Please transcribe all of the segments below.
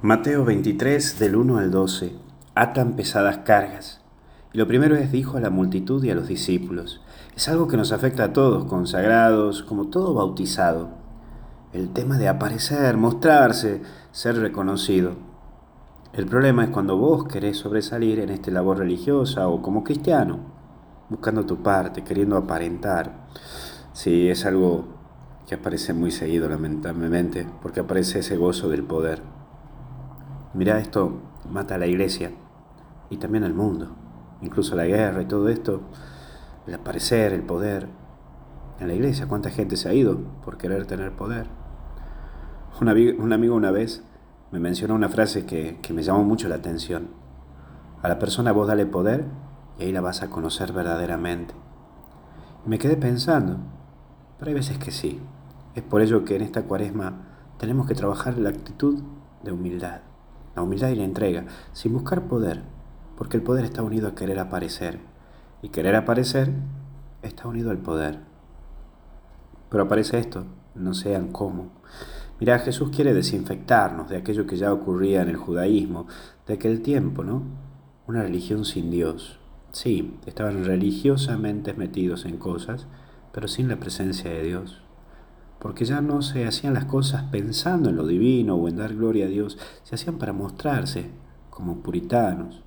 Mateo 23 del 1 al 12. Atan pesadas cargas. Y lo primero es dijo a la multitud y a los discípulos. Es algo que nos afecta a todos, consagrados, como todo bautizado. El tema de aparecer, mostrarse, ser reconocido. El problema es cuando vos querés sobresalir en esta labor religiosa o como cristiano, buscando tu parte, queriendo aparentar. Sí, es algo que aparece muy seguido, lamentablemente, porque aparece ese gozo del poder. Mirá, esto mata a la iglesia y también al mundo. Incluso la guerra y todo esto, el aparecer, el poder. En la iglesia, ¿cuánta gente se ha ido por querer tener poder? Un, amigo una vez me mencionó una frase que, que me llamó mucho la atención. A la persona vos dale poder y ahí la vas a conocer verdaderamente. Me quedé pensando, pero hay veces que sí. Es por ello que en esta cuaresma tenemos que trabajar la actitud de humildad la humildad y la entrega, sin buscar poder, porque el poder está unido a querer aparecer, y querer aparecer está unido al poder. Pero aparece esto, no sean cómo. Mira, Jesús quiere desinfectarnos de aquello que ya ocurría en el judaísmo, de aquel tiempo, ¿no? Una religión sin Dios. Sí, estaban religiosamente metidos en cosas, pero sin la presencia de Dios porque ya no se hacían las cosas pensando en lo divino o en dar gloria a Dios, se hacían para mostrarse como puritanos.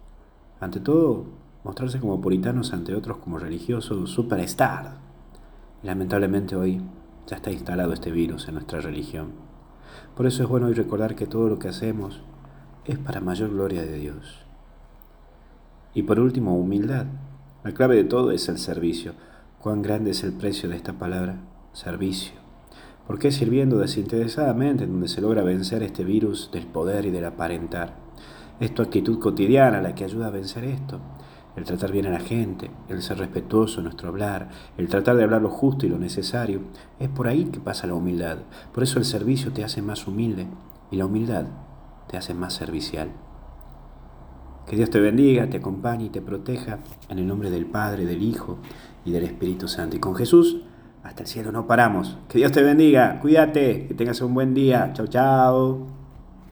Ante todo, mostrarse como puritanos ante otros como religiosos superstar. Y lamentablemente hoy ya está instalado este virus en nuestra religión. Por eso es bueno hoy recordar que todo lo que hacemos es para mayor gloria de Dios. Y por último, humildad. La clave de todo es el servicio. ¿Cuán grande es el precio de esta palabra? Servicio porque es sirviendo desinteresadamente donde se logra vencer este virus del poder y del aparentar. Es tu actitud cotidiana la que ayuda a vencer esto. El tratar bien a la gente, el ser respetuoso en nuestro hablar, el tratar de hablar lo justo y lo necesario, es por ahí que pasa la humildad. Por eso el servicio te hace más humilde y la humildad te hace más servicial. Que Dios te bendiga, te acompañe y te proteja en el nombre del Padre, del Hijo y del Espíritu Santo. Y con Jesús hasta el cielo no paramos. Que Dios te bendiga. Cuídate. Que tengas un buen día. Chao, chao.